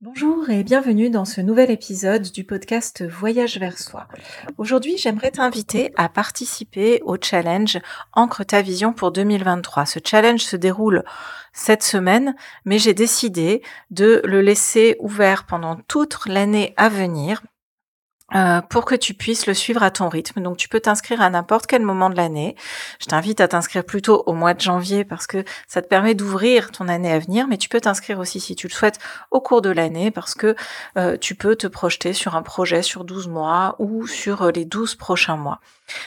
Bonjour et bienvenue dans ce nouvel épisode du podcast Voyage vers soi. Aujourd'hui, j'aimerais t'inviter à participer au challenge Ancre ta vision pour 2023. Ce challenge se déroule cette semaine, mais j'ai décidé de le laisser ouvert pendant toute l'année à venir euh, pour que tu puisses le suivre à ton rythme. Donc tu peux t'inscrire à n'importe quel moment de l'année. Je t'invite à t'inscrire plutôt au mois de janvier parce que ça te permet d'ouvrir ton année à venir, mais tu peux t'inscrire aussi si tu le souhaites au cours de l'année parce que euh, tu peux te projeter sur un projet sur 12 mois ou sur euh, les 12 prochains mois.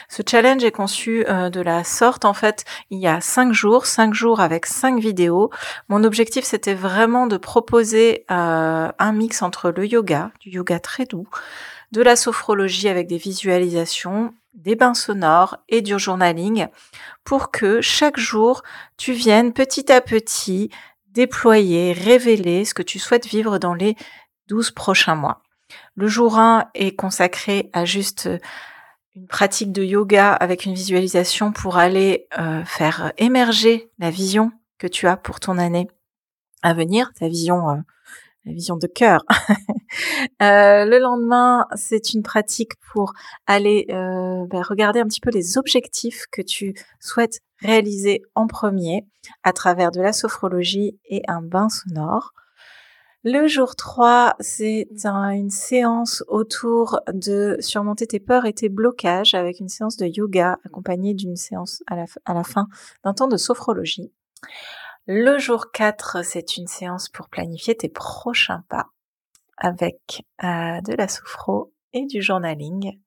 Ce challenge est conçu de la sorte, en fait, il y a 5 jours, 5 jours avec 5 vidéos. Mon objectif, c'était vraiment de proposer un mix entre le yoga, du yoga très doux, de la sophrologie avec des visualisations, des bains sonores et du journaling pour que chaque jour tu viennes petit à petit déployer, révéler ce que tu souhaites vivre dans les 12 prochains mois. Le jour 1 est consacré à juste une pratique de yoga avec une visualisation pour aller euh, faire émerger la vision que tu as pour ton année à venir, ta vision euh, la vision de cœur. euh, le lendemain, c'est une pratique pour aller euh, ben, regarder un petit peu les objectifs que tu souhaites réaliser en premier à travers de la sophrologie et un bain sonore. Le jour 3, c'est une séance autour de surmonter tes peurs et tes blocages avec une séance de yoga accompagnée d'une séance à la fin d'un temps de sophrologie. Le jour 4, c'est une séance pour planifier tes prochains pas avec euh, de la sophro et du journaling.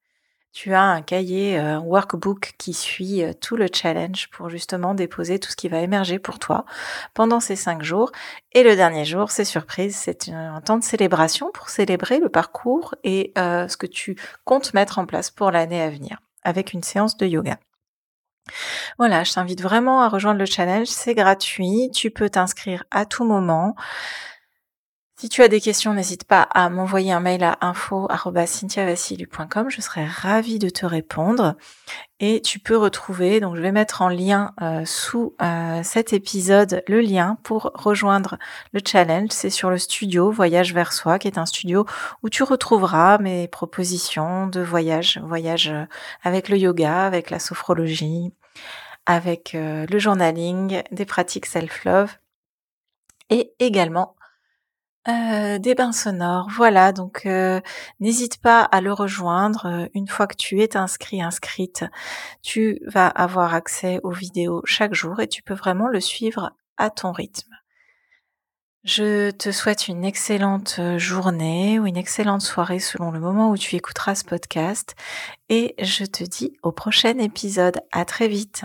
Tu as un cahier, un workbook qui suit euh, tout le challenge pour justement déposer tout ce qui va émerger pour toi pendant ces cinq jours. Et le dernier jour, c'est surprise, c'est un temps de célébration pour célébrer le parcours et euh, ce que tu comptes mettre en place pour l'année à venir avec une séance de yoga. Voilà, je t'invite vraiment à rejoindre le challenge, c'est gratuit, tu peux t'inscrire à tout moment. Si tu as des questions, n'hésite pas à m'envoyer un mail à info@cynthiavassili.com, je serai ravie de te répondre. Et tu peux retrouver, donc je vais mettre en lien euh, sous euh, cet épisode le lien pour rejoindre le challenge. C'est sur le studio Voyage vers soi, qui est un studio où tu retrouveras mes propositions de voyage, voyage euh, avec le yoga, avec la sophrologie, avec le journaling, des pratiques self-love et également euh, des bains sonores, voilà, donc euh, n'hésite pas à le rejoindre. Euh, une fois que tu es inscrit, inscrite, tu vas avoir accès aux vidéos chaque jour et tu peux vraiment le suivre à ton rythme. Je te souhaite une excellente journée ou une excellente soirée selon le moment où tu écouteras ce podcast et je te dis au prochain épisode. À très vite.